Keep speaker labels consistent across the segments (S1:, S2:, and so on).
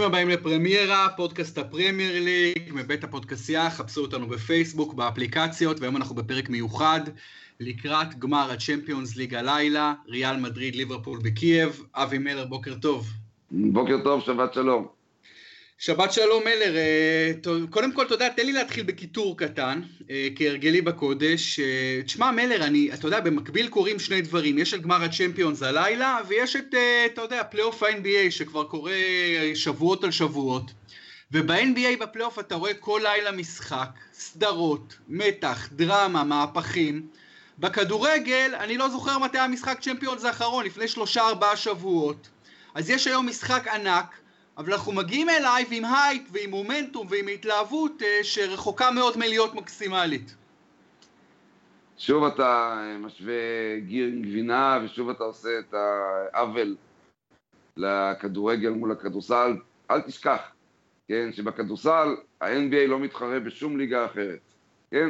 S1: ברוכים הבאים לפרמיירה, פודקאסט הפרמייר ליג, מבית הפודקסייה, חפשו אותנו בפייסבוק, באפליקציות, והיום אנחנו בפרק מיוחד לקראת גמר הצ'מפיונס ליג הלילה, ריאל מדריד, ליברפול בקייב. אבי מלר, בוקר טוב.
S2: בוקר טוב, שבת שלום.
S1: שבת שלום מלר, אה, קודם כל, יודע, תן לי להתחיל בקיטור קטן, אה, כהרגלי בקודש. אה, תשמע, מלר, אני, אתה יודע, במקביל קורים שני דברים, יש את גמר הצ'מפיונס הלילה, ויש את, אתה יודע, פלייאוף ה-NBA, שכבר קורה שבועות על שבועות. וב-NBA בפלייאוף אתה רואה כל לילה משחק, סדרות, מתח, דרמה, מהפכים. בכדורגל, אני לא זוכר מתי המשחק צ'מפיונס האחרון, לפני שלושה ארבעה שבועות. אז יש היום משחק ענק, אבל אנחנו מגיעים אליו עם הייפ ועם מומנטום ועם התלהבות אה, שרחוקה מאוד מלהיות מקסימלית.
S2: שוב אתה אה, משווה גיר עם גבינה ושוב אתה עושה את העוול לכדורגל מול הכדורסל. אל תשכח, כן, שבכדורסל ה-NBA לא מתחרה בשום ליגה אחרת, כן?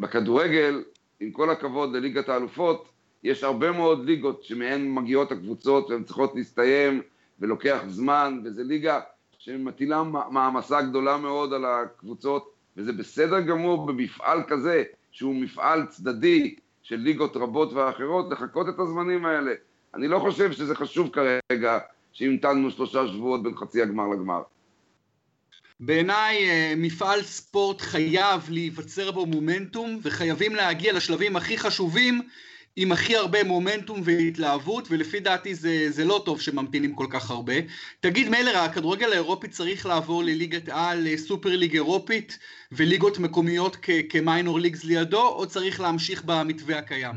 S2: בכדורגל, עם כל הכבוד לליגת האלופות, יש הרבה מאוד ליגות שמהן מגיעות הקבוצות והן צריכות להסתיים ולוקח זמן, וזו ליגה שמטילה מעמסה גדולה מאוד על הקבוצות, וזה בסדר גמור במפעל כזה, שהוא מפעל צדדי של ליגות רבות ואחרות, לחכות את הזמנים האלה. אני לא חושב שזה חשוב כרגע שהמתנו שלושה שבועות בין חצי הגמר לגמר.
S1: בעיניי אה, מפעל ספורט חייב להיווצר בו מומנטום וחייבים להגיע לשלבים הכי חשובים עם הכי הרבה מומנטום והתלהבות, ולפי דעתי זה, זה לא טוב שממתינים כל כך הרבה. תגיד מלר, הכדורגל האירופי צריך לעבור לליגת על, סופר ליג אירופית, וליגות מקומיות כמיינור ליגס לידו, או צריך להמשיך במתווה הקיים?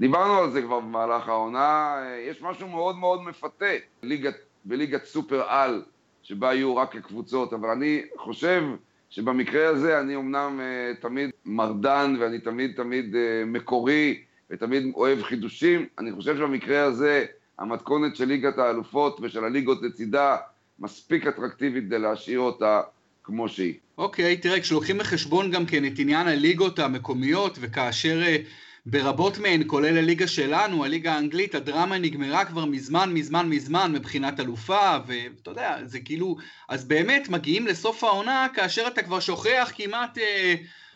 S2: דיברנו על זה כבר במהלך העונה, יש משהו מאוד מאוד מפתה ליגת, בליגת סופר על, שבה יהיו רק הקבוצות, אבל אני חושב שבמקרה הזה אני אמנם uh, תמיד מרדן ואני תמיד תמיד uh, מקורי ותמיד אוהב חידושים, אני חושב שבמקרה הזה המתכונת של ליגת האלופות ושל הליגות לצידה מספיק אטרקטיבית כדי להשאיר אותה כמו שהיא.
S1: אוקיי, okay, תראה, כשלוקחים בחשבון גם כן את עניין הליגות המקומיות וכאשר... Uh... ברבות מהן, כולל הליגה שלנו, הליגה האנגלית, הדרמה נגמרה כבר מזמן, מזמן, מזמן מבחינת אלופה, ואתה יודע, זה כאילו, אז באמת מגיעים לסוף העונה כאשר אתה כבר שוכח כמעט אה,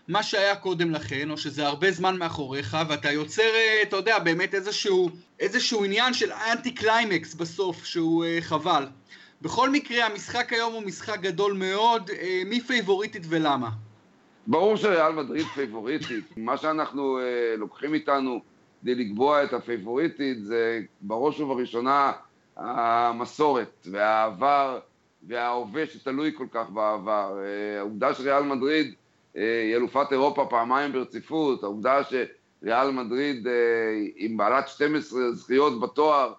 S1: מה שהיה קודם לכן, או שזה הרבה זמן מאחוריך, ואתה יוצר, אה, אתה יודע, באמת איזשהו, איזשהו עניין של אנטי קליימקס בסוף, שהוא אה, חבל. בכל מקרה, המשחק היום הוא משחק גדול מאוד, אה, מי פייבוריטית ולמה?
S2: ברור שריאל מדריד פייבוריטית. מה שאנחנו אה, לוקחים איתנו כדי לקבוע את הפייבוריטית זה בראש ובראשונה המסורת והעבר וההווה שתלוי כל כך בעבר. אה, העובדה שריאל מדריד אה, היא אלופת אירופה פעמיים ברציפות, העובדה שריאל מדריד אה, עם בעלת 12 זכיות בתואר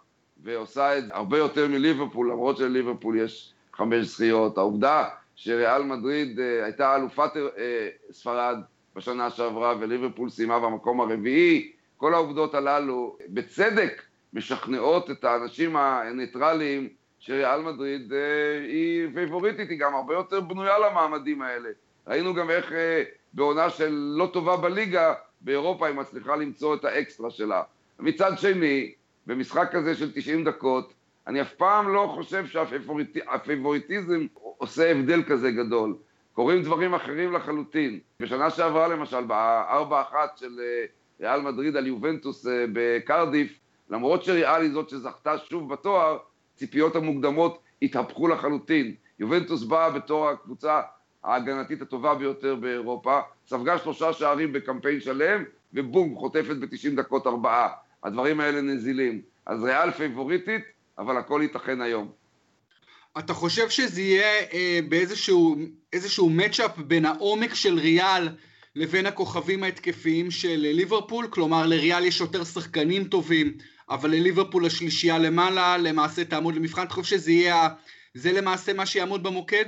S2: ועושה את הרבה יותר מליברפול, למרות שלליברפול יש חמש זכיות, העובדה שריאל מדריד אה, הייתה אלופת אה, ספרד בשנה שעברה וליברפול סיימה במקום הרביעי, כל העובדות הללו בצדק משכנעות את האנשים הניטרליים שריאל מדריד אה, היא פייבוריטית, היא גם הרבה יותר בנויה למעמדים האלה. ראינו גם איך בעונה של לא טובה בליגה, באירופה היא מצליחה למצוא את האקסטרה שלה. מצד שני, במשחק כזה של 90 דקות, אני אף פעם לא חושב שהפייבוריטיזם עושה הבדל כזה גדול. קורים דברים אחרים לחלוטין. בשנה שעברה למשל, בארבע אחת של אה, ריאל מדריד על יובנטוס אה, בקרדיף, למרות שריאל היא זאת שזכתה שוב בתואר, ציפיות המוקדמות התהפכו לחלוטין. יובנטוס באה בתור הקבוצה ההגנתית הטובה ביותר באירופה, ספגה שלושה שערים בקמפיין שלם, ובום, חוטפת ב-90 דקות ארבעה. הדברים האלה נזילים. אז ריאל פייבוריטית, אבל הכל ייתכן היום.
S1: אתה חושב שזה יהיה אה, באיזשהו מצ'אפ בין העומק של ריאל לבין הכוכבים ההתקפיים של ליברפול? כלומר לריאל יש יותר שחקנים טובים, אבל לליברפול השלישייה למעלה למעשה תעמוד למבחן. אתה חושב שזה יהיה, זה למעשה מה שיעמוד במוקד?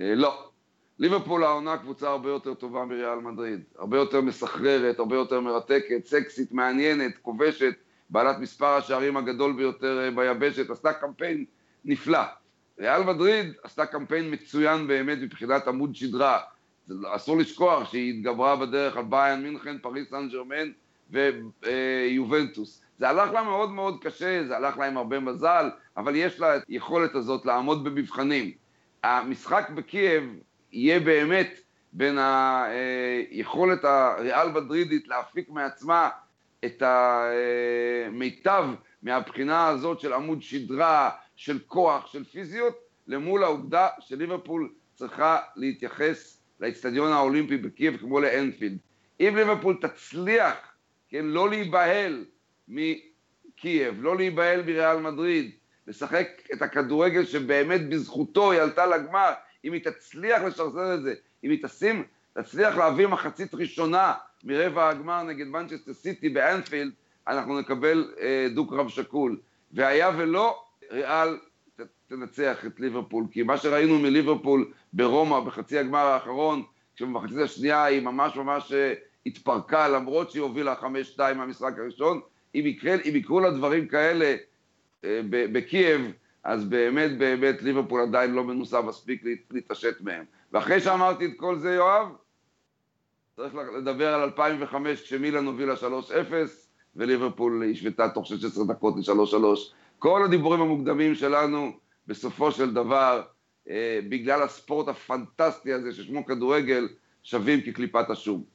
S2: אה, לא. ליברפול העונה קבוצה הרבה יותר טובה מריאל מדריד. הרבה יותר מסחררת, הרבה יותר מרתקת, סקסית, מעניינת, כובשת. בעלת מספר השערים הגדול ביותר אה, ביבשת, עשתה קמפיין נפלא. ריאל מדריד עשתה קמפיין מצוין באמת מבחינת עמוד שדרה. אסור לשכוח שהיא התגברה בדרך על ביין מינכן, פריס סן ג'רמן ויובנטוס. זה זה הלך לה מאוד מאוד קשה, זה הלך לה עם הרבה מזל, אבל יש לה את היכולת הזאת לעמוד במבחנים. המשחק בקייב יהיה באמת בין היכולת הריאל מדרידית להפיק מעצמה את המיטב מהבחינה הזאת של עמוד שדרה, של כוח, של פיזיות, למול העובדה שליברפול צריכה להתייחס לאצטדיון האולימפי בקייב כמו לאנפילד. אם ליברפול תצליח, כן, לא להיבהל מקייב, לא להיבהל מריאל מדריד, לשחק את הכדורגל שבאמת בזכותו היא עלתה לגמר, אם היא תצליח לשחזר את זה, אם היא תשים, תצליח להביא מחצית ראשונה מרבע הגמר נגד מנצ'סטר סיטי באנפילד, אנחנו נקבל אה, דו-קרב שקול. והיה ולא, ריאל תנצח את ליברפול, כי מה שראינו מליברפול ברומא בחצי הגמר האחרון, כשבמחצית השנייה היא ממש ממש אה, התפרקה, למרות שהיא הובילה 5-2 מהמשחק הראשון, אם, יקרו לה דברים כאלה בקייב, אז באמת באמת ליברפול עדיין לא מנוסה מספיק להתעשת מהם. ואחרי שאמרתי את כל זה, יואב, צריך לדבר על 2005 כשמילן הובילה 3-0 וליברפול השוותה תוך 16 דקות ל-3-3. כל הדיבורים המוקדמים שלנו, בסופו של דבר, אה, בגלל הספורט הפנטסטי הזה ששמו כדורגל, שווים כקליפת השום.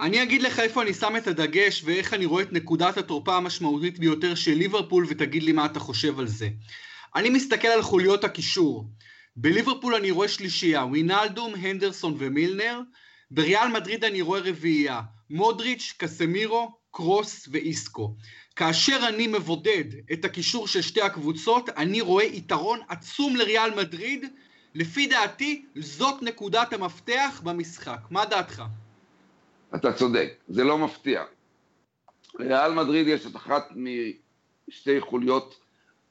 S1: אני אגיד לך איפה אני שם את הדגש ואיך אני רואה את נקודת התורפה המשמעותית ביותר של ליברפול ותגיד לי מה אתה חושב על זה. אני מסתכל על חוליות הקישור. בליברפול אני רואה שלישייה, וינאלדום, הנדרסון ומילנר. בריאל מדריד אני רואה רביעייה, מודריץ', קסמירו, קרוס ואיסקו. כאשר אני מבודד את הקישור של שתי הקבוצות, אני רואה יתרון עצום לריאל מדריד. לפי דעתי, זאת נקודת המפתח במשחק. מה דעתך?
S2: אתה צודק, זה לא מפתיע. לריאל מדריד יש את אחת משתי חוליות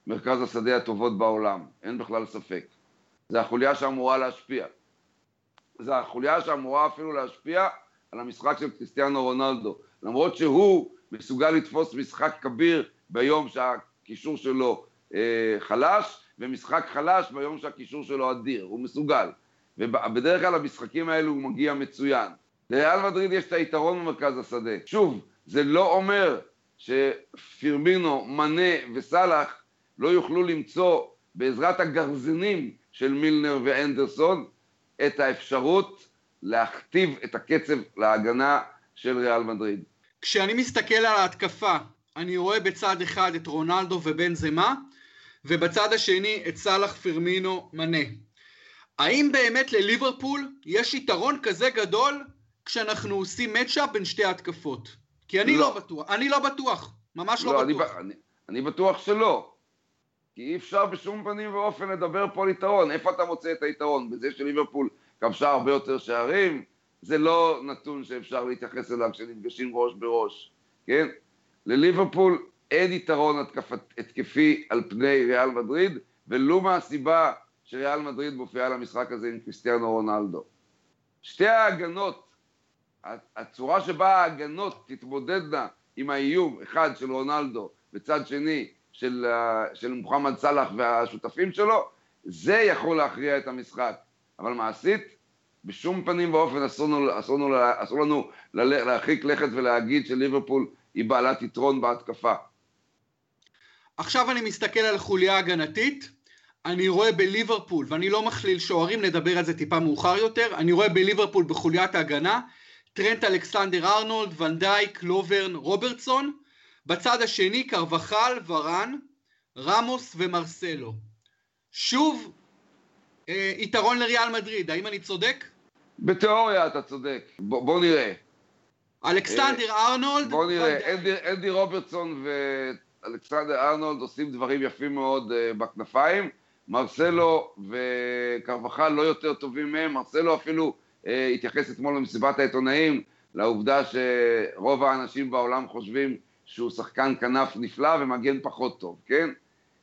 S2: מרכז השדה הטובות בעולם, אין בכלל ספק. זה החוליה שאמורה להשפיע. זה החוליה שאמורה אפילו להשפיע על המשחק של קריסטיאנו רונלדו. למרות שהוא מסוגל לתפוס משחק כביר ביום שהקישור שלו אה, חלש, ומשחק חלש ביום שהקישור שלו אדיר, הוא מסוגל. ובדרך כלל המשחקים האלו הוא מגיע מצוין. לריאל מדריד יש את היתרון במרכז השדה. שוב, זה לא אומר שפירמינו, מנה וסאלח לא יוכלו למצוא בעזרת הגרזינים של מילנר ואנדרסון את האפשרות להכתיב את הקצב להגנה של ריאל מדריד.
S1: כשאני מסתכל על ההתקפה, אני רואה בצד אחד את רונלדו ובן זמה, ובצד השני את סאלח פירמינו מנה. האם באמת לליברפול יש יתרון כזה גדול כשאנחנו עושים מצ'אפ בין שתי התקפות? כי אני לא, לא בטוח, אני לא בטוח, ממש לא, לא בטוח.
S2: אני, אני, אני בטוח שלא. כי אי אפשר בשום פנים ואופן לדבר פה על יתרון. איפה אתה מוצא את היתרון? בזה שליברפול כבשה הרבה יותר שערים? זה לא נתון שאפשר להתייחס אליו כשנפגשים ראש בראש, כן? לליברפול אין יתרון התקפ... התקפי על פני ריאל מדריד, ולו מהסיבה שריאל מדריד מופיעה למשחק הזה עם קריסטיאנו רונלדו. שתי ההגנות, הצורה שבה ההגנות תתמודדנה עם האיום, אחד של רונלדו וצד שני של, של מוחמד סאלח והשותפים שלו, זה יכול להכריע את המשחק. אבל מעשית, בשום פנים ואופן אסור לנו להרחיק לכת ולהגיד שליברפול היא בעלת יתרון בהתקפה.
S1: עכשיו אני מסתכל על חוליה הגנתית, אני רואה בליברפול, ואני לא מכליל שוערים, נדבר על זה טיפה מאוחר יותר, אני רואה בליברפול בחוליית ההגנה, טרנט אלכסנדר ארנולד, ונדייק, לוברן, רוברטסון, בצד השני קרבחל, ורן, רמוס ומרסלו. שוב, אה, יתרון לריאל מדריד, האם אני צודק?
S2: בתיאוריה אתה צודק, בוא, בוא נראה.
S1: אלכסנדר אה, ארנולד.
S2: בוא נראה, אנדי, אנדי רוברטסון ואלכסנדר ארנולד עושים דברים יפים מאוד אה, בכנפיים. מרסלו וקרבחל לא יותר טובים מהם, מרסלו אפילו התייחס אתמול במסיבת העיתונאים לעובדה שרוב האנשים בעולם חושבים שהוא שחקן כנף נפלא ומגן פחות טוב, כן?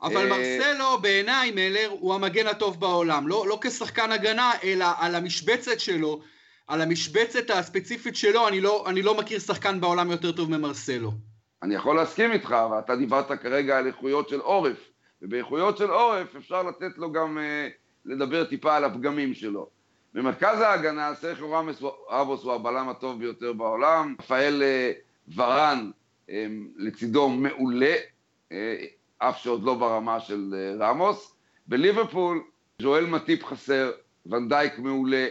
S1: אבל אה, מרסלו בעיניי מלר הוא המגן הטוב בעולם, לא, לא כשחקן הגנה, אלא על המשבצת שלו, על המשבצת הספציפית שלו, אני לא, אני לא מכיר שחקן בעולם יותר טוב ממרסלו.
S2: אני יכול להסכים איתך, אבל אתה דיברת כרגע על איכויות של עורף, ובאיכויות של עורף אפשר לתת לו גם אה, לדבר טיפה על הפגמים שלו. במרכז ההגנה, סרחיו רמוס הוא הבלם הטוב ביותר בעולם, רפאל אה, ורן לצידו מעולה, אף שעוד לא ברמה של רמוס. בליברפול, ג'ואל מטיפ חסר, ואן דייק מעולה,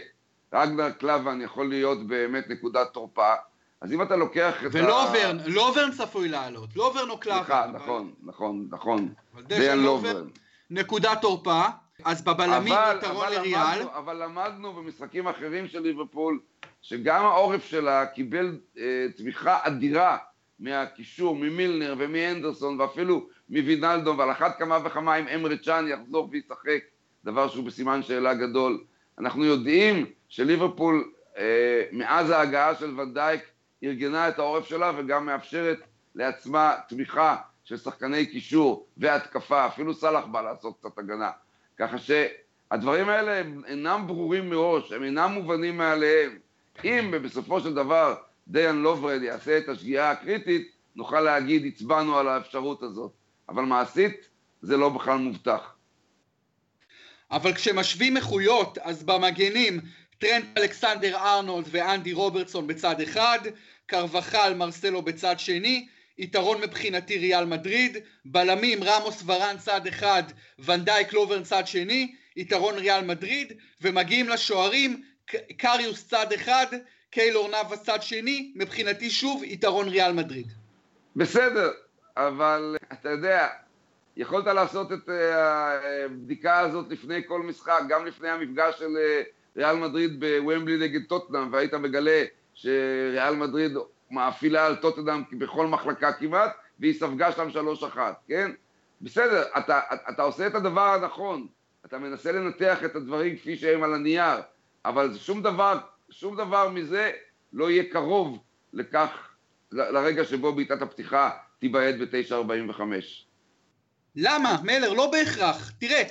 S2: רגנר קלאבן יכול להיות באמת נקודת תורפה. אז אם אתה לוקח את
S1: ה... ולוברן, לוברן צפוי לעלות, לוברן או קלאבן.
S2: סליחה, נכון, נכון, נכון. דיאן לוברן.
S1: נקודת תורפה, אז בבלמים יתרון לריאל.
S2: אבל למדנו במשחקים אחרים של ליברפול, שגם העורף שלה קיבל אה, תמיכה אדירה מהקישור, ממילנר ומאנדרסון, ואפילו מווינלדו, ועל אחת כמה וכמה אם אמרי צ'אן יחזור וישחק, דבר שהוא בסימן שאלה גדול. אנחנו יודעים שליברפול, אה, מאז ההגעה של ונדייק, ארגנה את העורף שלה וגם מאפשרת לעצמה תמיכה של שחקני קישור והתקפה, אפילו סאלח בא לעשות קצת הגנה. ככה שהדברים האלה הם אינם ברורים מראש, הם אינם מובנים מאליהם. אם בסופו של דבר דיאן לוברן יעשה את השגיאה הקריטית, נוכל להגיד הצבענו על האפשרות הזאת. אבל מעשית זה לא בכלל מובטח.
S1: אבל כשמשווים איכויות, אז במגנים טרנט אלכסנדר ארנולד ואנדי רוברטסון בצד אחד, קרבחל מרסלו בצד שני, יתרון מבחינתי ריאל מדריד, בלמים רמוס ורן צד אחד, ונדייק לוברן צד שני, יתרון ריאל מדריד, ומגיעים לשוערים, קריוס צד אחד, קיילור נאווה צד שני, מבחינתי שוב יתרון ריאל מדריד.
S2: בסדר, אבל אתה יודע, יכולת לעשות את אה, הבדיקה הזאת לפני כל משחק, גם לפני המפגש של אה, ריאל מדריד בוומבלי נגד טוטנאם, והיית מגלה שריאל מדריד מאפילה על טוטנאם בכל מחלקה כמעט, והיא ספגה שם שלוש אחת, כן? בסדר, אתה, אתה עושה את הדבר הנכון, אתה מנסה לנתח את הדברים כפי שהם על הנייר, אבל שום דבר, שום דבר מזה לא יהיה קרוב לכך, לרגע שבו בעיטת הפתיחה תיבעט ב-9.45.
S1: למה? מלר, לא בהכרח. תראה,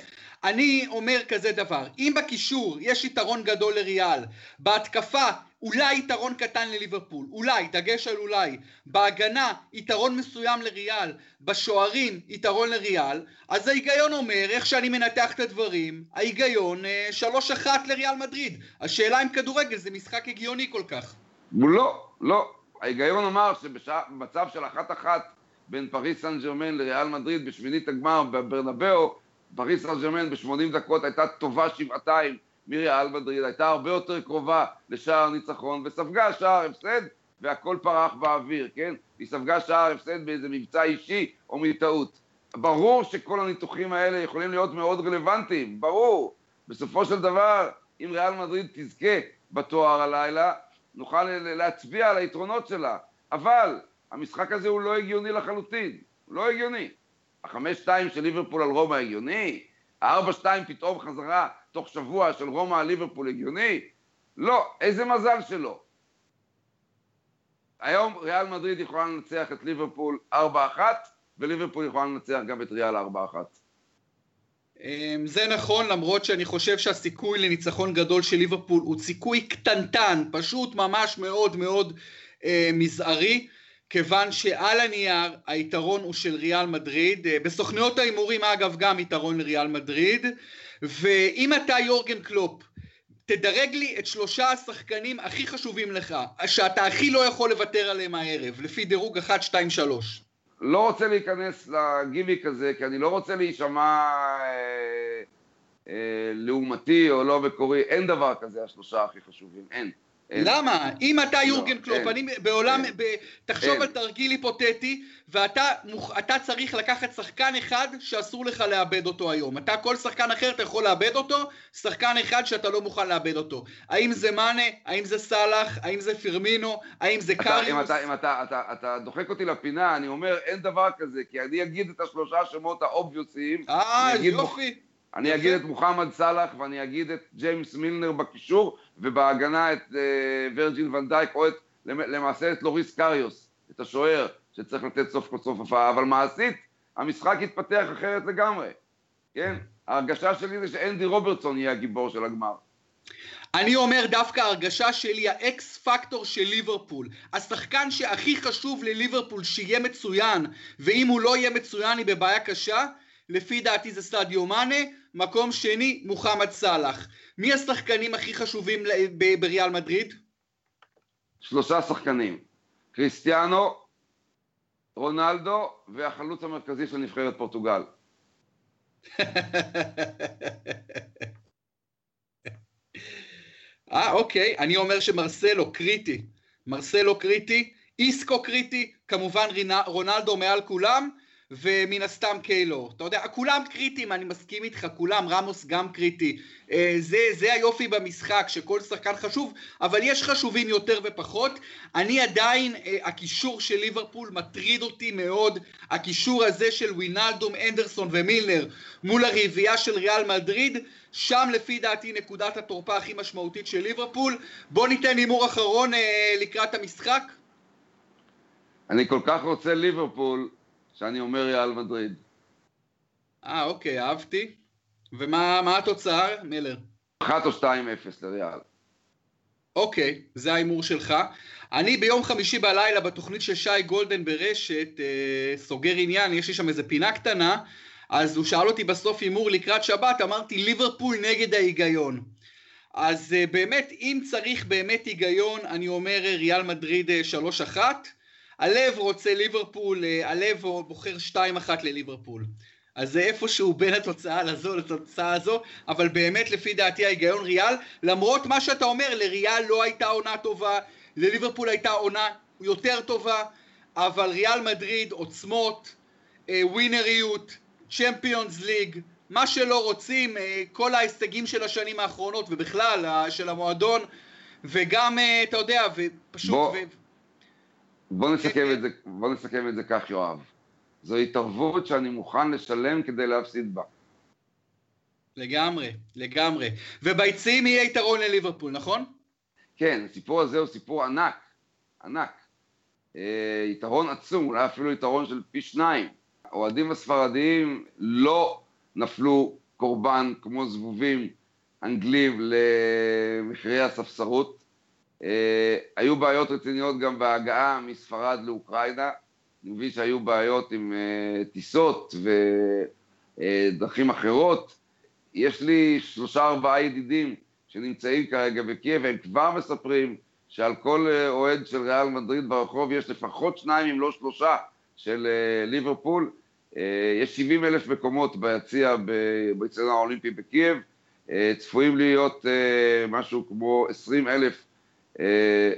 S1: אני אומר כזה דבר, אם בקישור יש יתרון גדול לריאל, בהתקפה אולי יתרון קטן לליברפול, אולי, דגש על אולי, בהגנה יתרון מסוים לריאל, בשוערים יתרון לריאל, אז ההיגיון אומר, איך שאני מנתח את הדברים, ההיגיון אה, שלוש אחת לריאל מדריד. השאלה אם כדורגל זה משחק הגיוני כל כך.
S2: לא, לא. ההיגיון אמר שבמצב של אחת אחת בין פריס סן ג'רמן לריאל מדריד בשמינית הגמר בברנבאו, פריס סן ג'רמן ב-80 דקות הייתה טובה שבעתיים מריאל מדריד, הייתה הרבה יותר קרובה לשער ניצחון וספגה שער הפסד והכל פרח באוויר, כן? היא ספגה שער הפסד באיזה מבצע אישי או מטעות. ברור שכל הניתוחים האלה יכולים להיות מאוד רלוונטיים, ברור. בסופו של דבר, אם ריאל מדריד תזכה בתואר הלילה, נוכל להצביע על היתרונות שלה. אבל המשחק הזה הוא לא הגיוני לחלוטין, הוא לא הגיוני. החמש שתיים של ליברפול על רומא הגיוני? הארבע שתיים פתאום חזרה תוך שבוע של רומא ליברפול הגיוני? לא, איזה מזל שלא. היום ריאל מדריד יכולה לנצח את ליברפול 4-1 וליברפול יכולה לנצח גם את ריאל 4-1.
S1: אמ, זה נכון למרות שאני חושב שהסיכוי לניצחון גדול של ליברפול הוא סיכוי קטנטן, פשוט ממש מאוד מאוד אה, מזערי. כיוון שעל הנייר היתרון הוא של ריאל מדריד, אה, בסוכניות ההימורים אגב גם יתרון לריאל מדריד, ואם אתה יורגן קלופ, תדרג לי את שלושה השחקנים הכי חשובים לך, שאתה הכי לא יכול לוותר עליהם הערב, לפי דירוג 1, 2, 3.
S2: לא רוצה להיכנס לגימיק הזה, כי אני לא רוצה להישמע אה, אה, לעומתי או לא מקורי, אין דבר כזה השלושה הכי חשובים, אין.
S1: למה? אם אתה לא, יורגן קלופ, אני בעולם, תחשוב על תרגיל היפותטי, ואתה צריך לקחת שחקן אחד שאסור לך לאבד אותו היום. אתה, כל שחקן אחר אתה יכול לאבד אותו, שחקן אחד שאתה לא מוכן לאבד אותו. האם זה מאנה? האם זה סאלח? האם זה פירמינו? האם זה קריוס?
S2: אם אתה דוחק אותי לפינה, אני אומר אין דבר כזה, כי אני אגיד את השלושה שמות ה obvious ים.
S1: אה, יופי.
S2: אני אגיד את מוחמד סאלח ואני אגיד את ג'יימס מילנר בקישור ובהגנה את אה, וירג'יל ואן דייק או את, למעשה את לוריס קריוס, את השוער שצריך לתת סוף כל סוף הופעה, אבל מעשית המשחק יתפתח אחרת לגמרי, כן? ההרגשה שלי זה שאנדי רוברטסון יהיה הגיבור של הגמר.
S1: אני אומר דווקא ההרגשה שלי, ה X factor של ליברפול, השחקן שהכי חשוב לליברפול שיהיה מצוין, ואם הוא לא יהיה מצוין היא בבעיה קשה, לפי דעתי זה סטדיו מאנה, מקום שני מוחמד סאלח. מי השחקנים הכי חשובים בריאל מדריד?
S2: שלושה שחקנים, קריסטיאנו, רונלדו והחלוץ המרכזי של נבחרת פורטוגל.
S1: אה, אוקיי, אני אומר שמרסלו קריטי. מרסלו קריטי, איסקו קריטי, כמובן רונלדו מעל כולם, ומן הסתם קיילו. אתה יודע, כולם קריטיים, אני מסכים איתך, כולם, רמוס גם קריטי. אה, זה, זה היופי במשחק, שכל שחקן חשוב, אבל יש חשובים יותר ופחות. אני עדיין, אה, הקישור של ליברפול מטריד אותי מאוד. הקישור הזה של ווינלדום, אנדרסון ומילנר מול הרביעייה של ריאל מדריד, שם לפי דעתי נקודת התורפה הכי משמעותית של ליברפול. בוא ניתן הימור אחרון אה, לקראת המשחק.
S2: אני כל כך רוצה ליברפול, שאני אומר ריאל מדריד.
S1: אה, אוקיי, אהבתי. ומה התוצאה, מילר?
S2: 1 או 2-0 לריאל.
S1: אוקיי, זה ההימור שלך. אני ביום חמישי בלילה בתוכנית של שי גולדן ברשת, אה, סוגר עניין, יש לי שם איזה פינה קטנה, אז הוא שאל אותי בסוף הימור לקראת שבת, אמרתי ליברפול נגד ההיגיון. אז אה, באמת, אם צריך באמת היגיון, אני אומר ריאל מדריד 3-1. הלב רוצה ליברפול, אה, הלב בוחר 2-1 לליברפול. אז זה איפשהו בין התוצאה לזו לתוצאה הזו, אבל באמת לפי דעתי ההיגיון ריאל, למרות מה שאתה אומר, לריאל לא הייתה עונה טובה, לליברפול הייתה עונה יותר טובה, אבל ריאל מדריד, עוצמות, אה, ווינריות, צ'מפיונס ליג, מה שלא רוצים, אה, כל ההישגים של השנים האחרונות ובכלל של המועדון, וגם, אתה יודע, ופשוט... בוא, ו...
S2: בוא נסכם, את זה, בוא נסכם את זה כך, יואב. זו התערבות שאני מוכן לשלם כדי להפסיד בה.
S1: לגמרי, לגמרי. וביציעים יהיה יתרון לליברפול, נכון?
S2: כן, הסיפור הזה הוא סיפור ענק, ענק. אה, יתרון עצום, אולי אפילו יתרון של פי שניים. האוהדים הספרדיים לא נפלו קורבן כמו זבובים אנגלים למחירי הספסרות. אה, היו בעיות רציניות גם בהגעה מספרד לאוקראינה, אני מבין שהיו בעיות עם אה, טיסות ודרכים אחרות. יש לי שלושה ארבעה ידידים שנמצאים כרגע בקייב, והם כבר מספרים שעל כל אה, אוהד של ריאל מדריד ברחוב יש לפחות שניים אם לא שלושה של ליברפול. יש 70 אלף מקומות ביציע באצטדיון האולימפי בקייב, צפויים להיות משהו כמו 20 אלף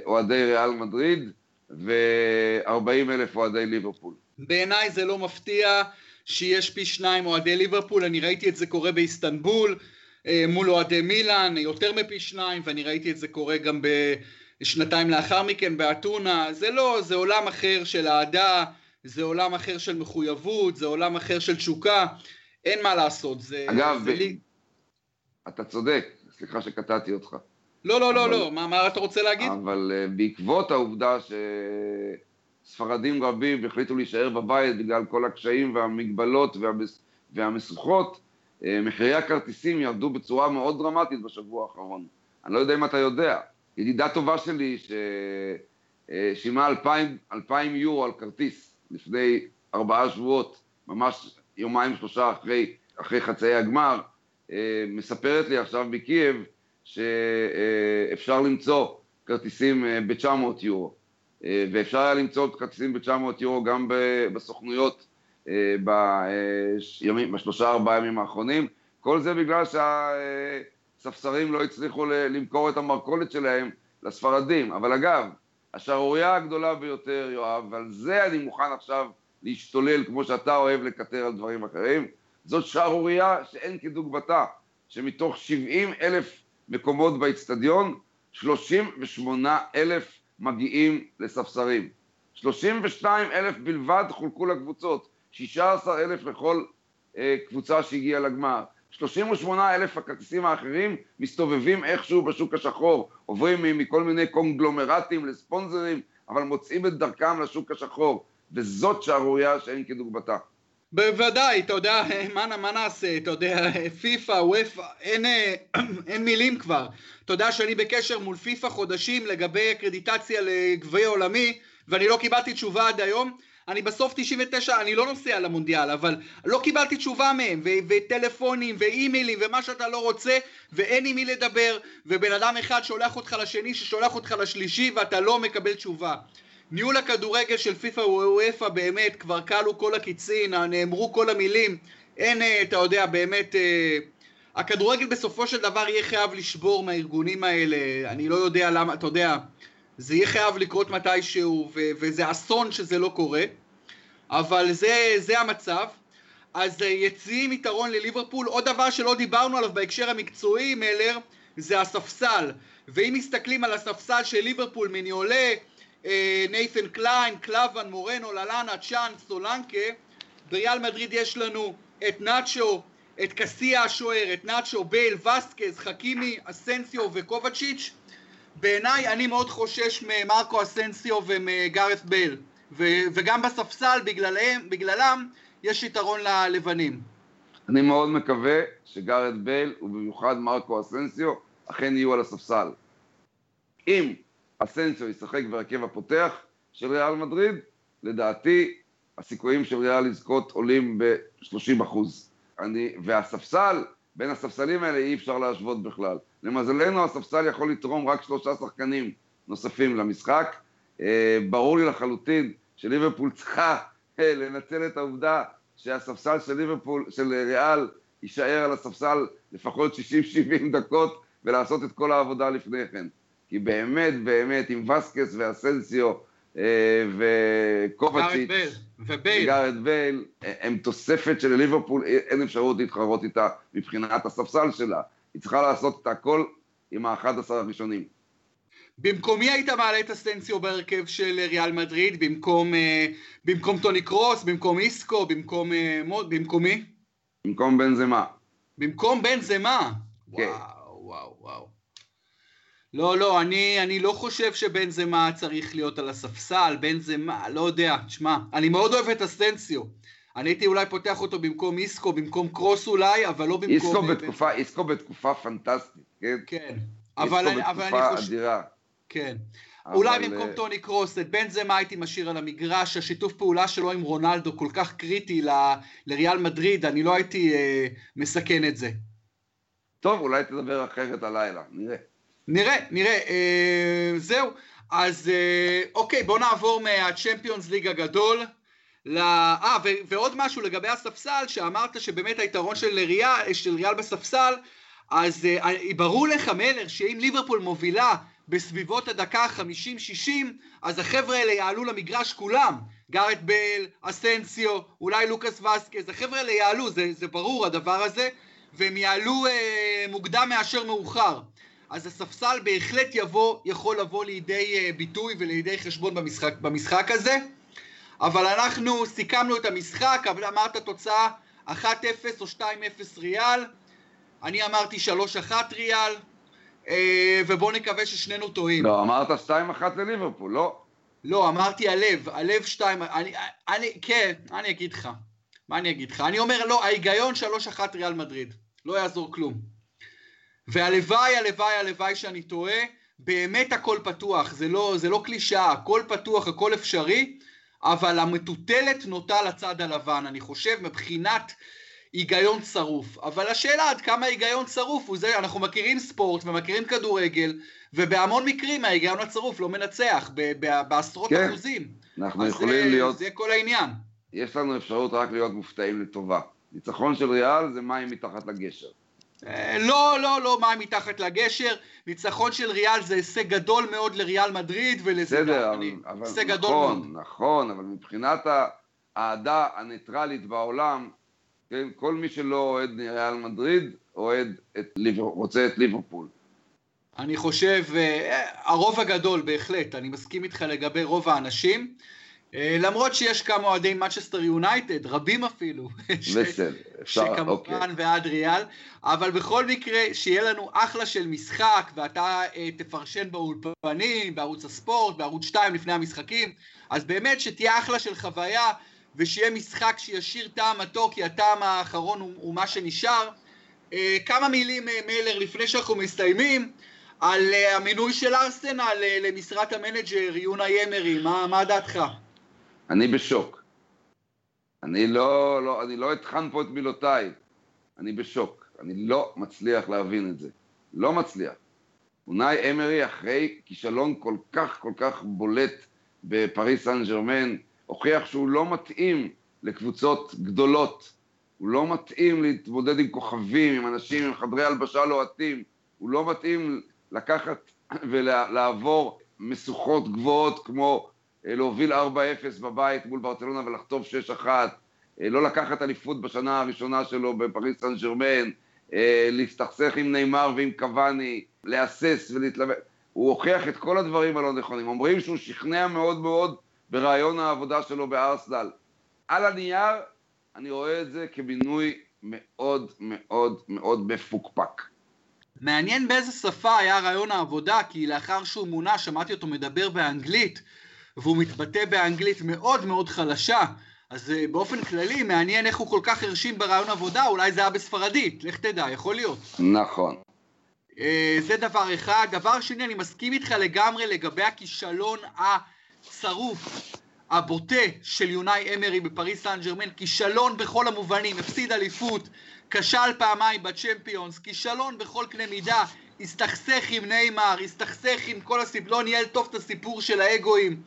S2: אוהדי ריאל מדריד ו-40 אלף אוהדי ליברפול.
S1: בעיניי זה לא מפתיע שיש פי שניים אוהדי ליברפול, אני ראיתי את זה קורה באיסטנבול אה, מול אוהדי מילאן, יותר מפי שניים, ואני ראיתי את זה קורה גם בשנתיים לאחר מכן באתונה, זה לא, זה עולם אחר של אהדה, זה עולם אחר של מחויבות, זה עולם אחר של תשוקה, אין מה לעשות, זה...
S2: אגב,
S1: זה
S2: ב... לי... אתה צודק, סליחה שקטעתי אותך.
S1: לא, לא, לא, לא, מה, מה אתה רוצה להגיד?
S2: אבל uh, בעקבות העובדה שספרדים רבים החליטו להישאר בבית בגלל כל הקשיים והמגבלות והמס... והמשוכות, uh, מחירי הכרטיסים ירדו בצורה מאוד דרמטית בשבוע האחרון. אני לא יודע אם אתה יודע. ידידה טובה שלי ששילמה אה, אלפיים, אלפיים יורו על כרטיס לפני ארבעה שבועות, ממש יומיים שלושה אחרי, אחרי חצאי הגמר, מספרת לי עכשיו בקייב שאפשר למצוא כרטיסים אה, ב-900 יורו, אה, ואפשר היה למצוא כרטיסים ב-900 יורו גם בסוכנויות אה, בשלושה ארבעה ימים האחרונים, כל זה בגלל שהספסרים לא הצליחו למכור את המרכולת שלהם לספרדים. אבל אגב, השערורייה הגדולה ביותר, יואב, ועל זה אני מוכן עכשיו להשתולל, כמו שאתה אוהב לקטר על דברים אחרים, זאת שערורייה שאין כדוגמתה, שמתוך 70 אלף מקומות באיצטדיון, 38 אלף מגיעים לספסרים. 32 אלף בלבד חולקו לקבוצות, 16 אלף לכל אה, קבוצה שהגיעה לגמר. 38 אלף הכרטיסים האחרים מסתובבים איכשהו בשוק השחור, עוברים מכל מיני קונגלומרטים לספונסרים, אבל מוצאים את דרכם לשוק השחור, וזאת שערורייה שאין כדוגמתה.
S1: בוודאי, אתה יודע, מה, מה נעשה, אתה יודע, פיפא, וופא, אין, אין מילים כבר. אתה יודע שאני בקשר מול פיפא חודשים לגבי אקרדיטציה לגביע עולמי, ואני לא קיבלתי תשובה עד היום. אני בסוף 99, אני לא נוסע למונדיאל, אבל לא קיבלתי תשובה מהם, וטלפונים, ואימיילים, ומה שאתה לא רוצה, ואין עם מי לדבר, ובן אדם אחד שולח אותך לשני, ששולח אותך לשלישי, ואתה לא מקבל תשובה. ניהול הכדורגל של פיפ"א וופ"א באמת, כבר כלו כל הקיצין, נאמרו כל המילים, אין, אה, אתה יודע, באמת, אה, הכדורגל בסופו של דבר יהיה חייב לשבור מהארגונים האלה, אני לא יודע למה, אתה יודע, זה יהיה חייב לקרות מתישהו, ו- וזה אסון שזה לא קורה, אבל זה, זה המצב. אז אה, יציעים יתרון לליברפול. עוד דבר שלא דיברנו עליו בהקשר המקצועי, מלר, זה הספסל. ואם מסתכלים על הספסל של ליברפול, מניולה, נייתן קליין, קלאבן, מורנו, ללאנה, צ'אן, סולנקה, בריאל מדריד יש לנו את נאצ'ו, את קסייה השוער, את נאצ'ו, בייל, וסקז, חכימי, אסנסיו וקובאצ'יץ'. בעיניי אני מאוד חושש ממרקו אסנסיו ומגארף בייל. ו- וגם בספסל בגללם, בגללם יש יתרון ללבנים.
S2: אני מאוד מקווה שגארד בייל ובמיוחד מרקו אסנסיו אכן יהיו על הספסל. אם אסנסיו ישחק בהרכב הפותח של ריאל מדריד, לדעתי הסיכויים של ריאל לזכות עולים ב-30 אחוז. אני, והספסל, בין הספסלים האלה אי אפשר להשוות בכלל. למזלנו הספסל יכול לתרום רק שלושה שחקנים נוספים למשחק. אה, ברור לי לחלוטין שליברפול צריכה אה, לנצל את העובדה שהספסל של ליברפול, של ריאל, יישאר על הספסל לפחות 60-70 דקות ולעשות את כל העבודה לפני כן. כי באמת, באמת, עם וסקס ואסנסיו אה, וקובצ'יץ' וגארד בייל, הם תוספת של ליברפול, אין אפשרות להתחרות איתה מבחינת הספסל שלה. היא צריכה לעשות את הכל עם ה-11 הראשונים.
S1: במקומי היית מעלה את אסטנסיו בהרכב של ריאל מדריד, במקום, אה, במקום טוני קרוס, במקום איסקו, במקום אה, מוד, במקומי?
S2: במקום בן זמה.
S1: במקום בן זמה? כן. וואו, וואו, וואו. לא, לא, אני, אני לא חושב שבן זמה צריך להיות על הספסל, בן זמה, לא יודע, תשמע, אני מאוד אוהב את אסטנסיו. אני הייתי אולי פותח אותו במקום איסקו, במקום קרוס אולי, אבל לא במקום...
S2: איסקו בתקופה, איסקו בתקופה פנטסטית, כן?
S1: כן. אבל, איסקו אבל בתקופה אדירה. כן. אולי במקום אה, טוני קרוס, את בן זמה הייתי משאיר על המגרש, השיתוף פעולה שלו עם רונלדו כל כך קריטי ל, לריאל מדריד, אני לא הייתי אה, מסכן את זה.
S2: טוב, אולי תדבר אחרת הלילה, נראה.
S1: נראה, נראה. אה, זהו. אז אה, אוקיי, בוא נעבור מהצ'מפיונס ליג הגדול. אה, ו- ועוד משהו לגבי הספסל, שאמרת שבאמת היתרון של ריאל, של ריאל בספסל, אז אה, ברור לך, מלר, שאם ליברפול מובילה בסביבות הדקה ה-50-60, אז החבר'ה האלה יעלו למגרש כולם. גארט בייל, אסנסיו, אולי לוקאס וסקז, החבר'ה האלה יעלו, זה, זה ברור הדבר הזה, והם יעלו אה, מוקדם מאשר מאוחר. אז הספסל בהחלט יבוא, יכול לבוא לידי אה, ביטוי ולידי חשבון במשחק, במשחק הזה. אבל אנחנו סיכמנו את המשחק, אבל אמרת תוצאה 1-0 או 2-0 ריאל, אני אמרתי 3-1 ריאל, אה, ובואו נקווה ששנינו טועים.
S2: לא, אמרת 2-1 לליברפול, לא?
S1: לא, אמרתי הלב, הלב 2, אני, אני, כן, אני אגיד לך, מה אני אגיד לך? אני אומר, לא, ההיגיון 3-1 ריאל מדריד, לא יעזור כלום. והלוואי, הלוואי, הלוואי שאני טועה, באמת הכל פתוח, זה לא, זה לא קלישאה, הכל פתוח, הכל אפשרי, אבל המטוטלת נוטה לצד הלבן, אני חושב, מבחינת היגיון צרוף. אבל השאלה עד כמה היגיון צרוף הוא זה, אנחנו מכירים ספורט ומכירים כדורגל, ובהמון מקרים ההיגיון הצרוף לא מנצח, בעשרות כן, אחוזים.
S2: אנחנו יכולים זה, להיות...
S1: זה כל העניין.
S2: יש לנו אפשרות רק להיות מופתעים לטובה. ניצחון של ריאל זה מים מתחת לגשר.
S1: אה, לא, לא, לא, מים מתחת לגשר. ניצחון של ריאל זה הישג גדול מאוד לריאל מדריד
S2: אבל הישג נכון, גדול מאוד. נכון, אבל מבחינת האהדה הניטרלית בעולם, כן, כל מי שלא אוהד ריאל מדריד, אוהד את ליבר, רוצה את ליברפול.
S1: אני חושב, אה, הרוב הגדול בהחלט, אני מסכים איתך לגבי רוב האנשים. אה, למרות שיש כמה אוהדי מצ'סטר יונייטד, רבים אפילו, שכמובן אוקיי. ועד ריאל, אבל בכל מקרה שיהיה לנו אחלה של משחק ואתה אה, תפרשן באולפנים, בערוץ הספורט, בערוץ 2 לפני המשחקים, אז באמת שתהיה אחלה של חוויה ושיהיה משחק שישיר טעם מתוק, כי הטעם האחרון הוא, הוא מה שנשאר. אה, כמה מילים אה, מלר לפני שאנחנו מסתיימים. על אה, המינוי של ארסנל למשרת המנג'ר, יונה ימרי, מה, מה דעתך?
S2: אני בשוק. אני לא, לא, אני לא אטחן פה את מילותיי, אני בשוק. אני לא מצליח להבין את זה. לא מצליח. אונאי אמרי אחרי כישלון כל כך כל כך בולט בפריס סן ג'רמן, הוכיח שהוא לא מתאים לקבוצות גדולות, הוא לא מתאים להתמודד עם כוכבים, עם אנשים, עם חדרי הלבשה לוהטים, הוא לא מתאים לקחת ולעבור משוכות גבוהות כמו להוביל 4-0 בבית מול ברצלונה ולחטוף 6-1, אה, לא לקחת אליפות בשנה הראשונה שלו בפריס סן ג'רמן, אה, להסתכסך עם נאמר ועם קוואני, להסס ולהתלבט. הוא הוכיח את כל הדברים הלא נכונים. אומרים שהוא שכנע מאוד מאוד ברעיון העבודה שלו בארסנל. על הנייר, אני רואה את זה כמינוי מאוד מאוד מאוד מפוקפק.
S1: מעניין באיזה שפה היה רעיון העבודה, כי לאחר שהוא מונה, שמעתי אותו מדבר באנגלית, והוא מתבטא באנגלית מאוד מאוד חלשה. אז אה, באופן כללי, מעניין איך הוא כל כך הרשים ברעיון עבודה, אולי זה היה בספרדית, לך תדע, יכול להיות.
S2: נכון.
S1: אה, זה דבר אחד. דבר שני, אני מסכים איתך לגמרי לגבי הכישלון הצרוף, הבוטה של יונאי אמרי בפריס סן ג'רמן, כישלון בכל המובנים, הפסיד אליפות, כשל פעמיים בצ'מפיונס, כישלון בכל קנה מידה, הסתכסך עם ניימר, הסתכסך עם כל הסיפור, לא ניהל טוב את הסיפור של האגואים.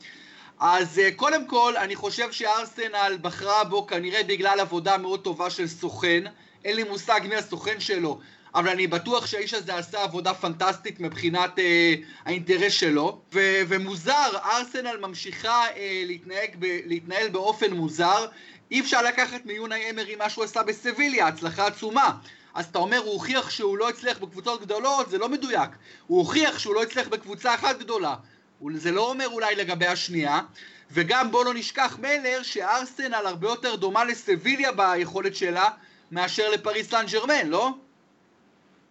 S1: אז אה, קודם כל, אני חושב שארסנל בחרה בו כנראה בגלל עבודה מאוד טובה של סוכן. אין לי מושג מי הסוכן שלו, אבל אני בטוח שהאיש הזה עשה עבודה פנטסטית מבחינת אה, האינטרס שלו. ו- ומוזר, ארסנל ממשיכה אה, להתנהג ב- להתנהל באופן מוזר. אי אפשר לקחת מיונאי אמרי מה שהוא עשה בסביליה, הצלחה עצומה. אז אתה אומר, הוא הוכיח שהוא לא הצליח בקבוצות גדולות, זה לא מדויק. הוא הוכיח שהוא לא הצליח בקבוצה אחת גדולה. זה לא אומר אולי לגבי השנייה. וגם בוא לא נשכח מלר שארסנל הרבה יותר דומה לסביליה ביכולת שלה מאשר לפריס סן ג'רמן, לא?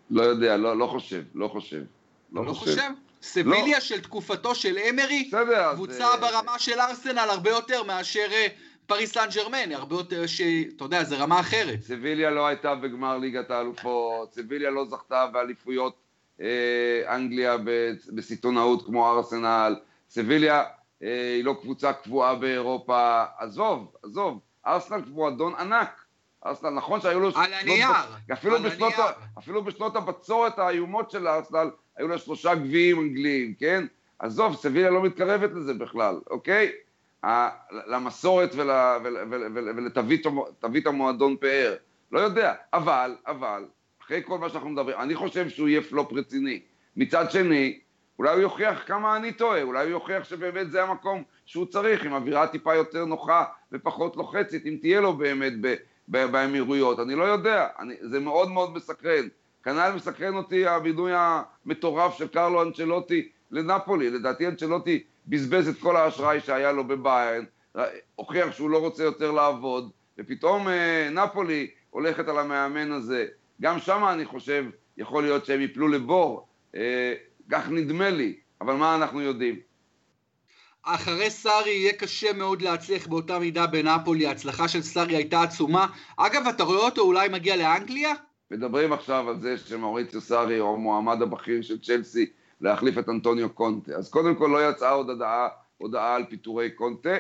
S2: לא יודע, לא, לא חושב, לא חושב.
S1: לא, לא חושב? חושב? סביליה לא. של תקופתו של אמרי, בסדר, קבוצה אז... ברמה של ארסנל הרבה יותר מאשר אה, פריס סן ג'רמן, הרבה יותר ש... אתה יודע, זה רמה אחרת.
S2: סביליה לא הייתה בגמר ליגת האלופות, סביליה לא זכתה באליפויות אה, אנגליה בסיטונאות כמו ארסנל, סביליה אה, היא לא קבוצה קבועה באירופה, עזוב, עזוב, ארסנל מועדון ענק. ארסנל, נכון שהיו לו...
S1: על הנייר,
S2: אפילו
S1: על
S2: בשנות, הנייר. אפילו בשנות הבצורת האיומות של ארסנל, היו לה שלושה גביעים אנגליים, כן? עזוב, סביליה לא מתקרבת לזה בכלל, אוקיי? למסורת ול, ול, ול, ול, ולתווית המועדון פאר. לא יודע, אבל, אבל, אחרי כל מה שאנחנו מדברים, אני חושב שהוא יהיה פלופ רציני. מצד שני, אולי הוא יוכיח כמה אני טועה, אולי הוא יוכיח שבאמת זה המקום שהוא צריך, עם אווירה טיפה יותר נוחה ופחות לוחצת, אם תהיה לו באמת באמירויות, אני לא יודע, אני, זה מאוד מאוד מסקרן. כנ"ל מסקרן אותי המינוי המטורף של קרלו אנצ'לוטי לנפולי, לדעתי אנצ'לוטי בזבז את כל האשראי שהיה לו בביין, הוכיח שהוא לא רוצה יותר לעבוד, ופתאום אה, נפולי הולכת על המאמן הזה. גם שם אני חושב, יכול להיות שהם יפלו לבור, אה, כך נדמה לי, אבל מה אנחנו יודעים?
S1: אחרי סארי יהיה קשה מאוד להצליח באותה מידה בנפולי, ההצלחה של סארי הייתה עצומה. אגב, אתה רואה אותו אולי מגיע לאנגליה?
S2: מדברים עכשיו על זה שמאוריציו סארי הוא המועמד הבכיר של צ'לסי להחליף את אנטוניו קונטה. אז קודם כל לא יצאה עוד הודעה, הודעה על פיטורי קונטה,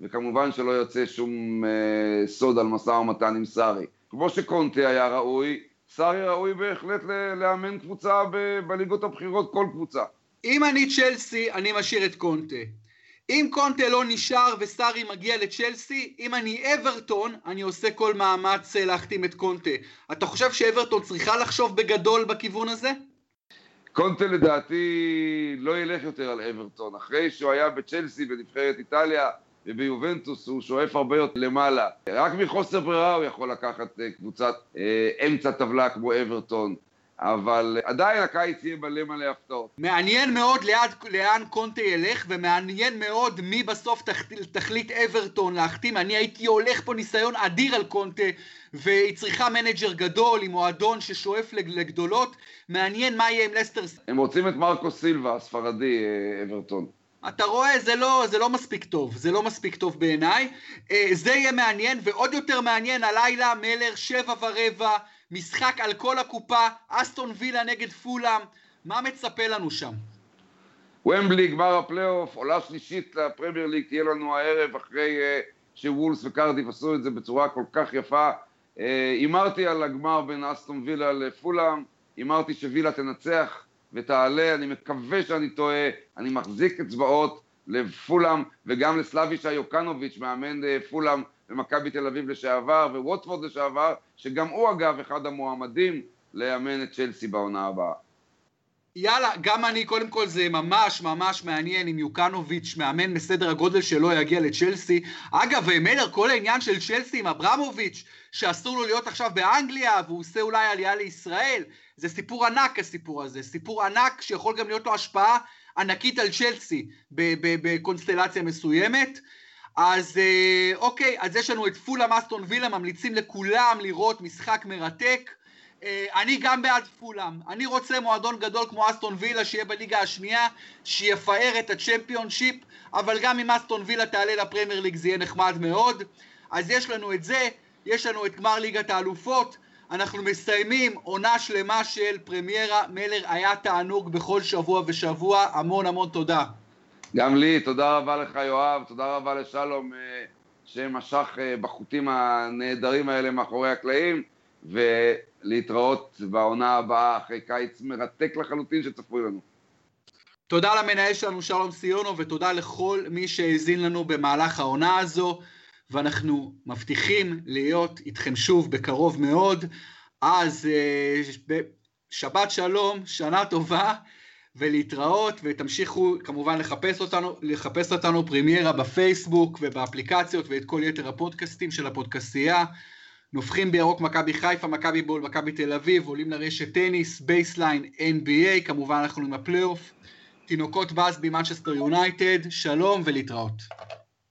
S2: וכמובן שלא יוצא שום אה, סוד על משא ומתן עם סארי. כמו שקונטה היה ראוי, סארי ראוי בהחלט לאמן קבוצה ב- בליגות הבכירות, כל קבוצה.
S1: אם אני צ'לסי, אני משאיר את קונטה. אם קונטה לא נשאר וסארי מגיע לצ'לסי, אם אני אברטון, אני עושה כל מאמץ אה, להחתים את קונטה. אתה חושב שאברטון צריכה לחשוב בגדול בכיוון הזה?
S2: קונטה לדעתי לא ילך יותר על אברטון. אחרי שהוא היה בצ'לסי בנבחרת איטליה וביובנטוס הוא שואף הרבה יותר למעלה. רק מחוסר ברירה הוא יכול לקחת אה, קבוצת אה, אמצע טבלה כמו אברטון. אבל עדיין הקיץ יהיה מלא מלא הפתעות.
S1: מעניין מאוד ליד, לאן קונטה ילך, ומעניין מאוד מי בסוף תח, תחליט אברטון להחתים. אני הייתי הולך פה ניסיון אדיר על קונטה, והיא צריכה מנג'ר גדול עם מועדון ששואף לגדולות. מעניין מה יהיה עם לסטר.
S2: הם רוצים את מרקו סילבה, הספרדי, אה, אברטון.
S1: אתה רואה, זה לא, זה לא מספיק טוב, זה לא מספיק טוב בעיניי. אה, זה יהיה מעניין, ועוד יותר מעניין, הלילה מלר שבע ורבע. משחק על כל הקופה, אסטון וילה נגד פולאם, מה מצפה לנו שם?
S2: וומבלי, גמר הפלייאוף, עולה שלישית לפרמייר ליג תהיה לנו הערב אחרי אה, שוולס וקרדיף עשו את זה בצורה כל כך יפה. אה, הימרתי על הגמר בין אסטון וילה לפולאם, הימרתי שווילה תנצח ותעלה, אני מקווה שאני טועה, אני מחזיק אצבעות לפולאם וגם לסלאבישה יוקנוביץ', מאמן פולאם ומכבי תל אביב לשעבר וווטפורד לשעבר, שגם הוא אגב אחד המועמדים לאמן את צ'לסי בעונה הבאה.
S1: יאללה, גם אני, קודם כל זה ממש ממש מעניין אם יוקנוביץ', מאמן בסדר הגודל שלו, יגיע לצ'לסי. אגב, מלר, כל העניין של צ'לסי עם אברמוביץ', שאסור לו להיות עכשיו באנגליה, והוא עושה אולי עלייה לישראל, זה סיפור ענק הסיפור הזה. סיפור ענק שיכול גם להיות לו השפעה ענקית על צ'לסי בקונסטלציה מסוימת. אז אה, אוקיי, אז יש לנו את פולה מסטון וילה, ממליצים לכולם לראות משחק מרתק. אה, אני גם בעד פולאם. אני רוצה מועדון גדול כמו אסטון וילה שיהיה בליגה השנייה, שיפאר את הצ'מפיונשיפ, אבל גם אם אסטון וילה תעלה לפרמייר ליג זה יהיה נחמד מאוד. אז יש לנו את זה, יש לנו את גמר ליגת האלופות, אנחנו מסיימים עונה שלמה של פרמיירה. מלר היה תענוג בכל שבוע ושבוע, המון המון תודה.
S2: גם לי, תודה רבה לך יואב, תודה רבה לשלום אה, שמשך אה, בחוטים הנהדרים האלה מאחורי הקלעים. ולהתראות בעונה הבאה אחרי קיץ מרתק לחלוטין שצפוי לנו.
S1: תודה למנהל שלנו שלום סיונו ותודה לכל מי שהאזין לנו במהלך העונה הזו. ואנחנו מבטיחים להיות איתכם שוב בקרוב מאוד. אז אה, שבת שלום, שנה טובה ולהתראות ותמשיכו כמובן לחפש אותנו, לחפש אותנו פרימיירה בפייסבוק ובאפליקציות ואת כל יתר הפודקאסטים של הפודקאסייה נופחים בירוק מכבי חיפה, מכבי בול, מכבי תל אביב, עולים לרשת טניס, בייסליין, NBA, כמובן אנחנו עם הפלייאוף, תינוקות באס במנצ'סטר יונייטד, שלום ולהתראות.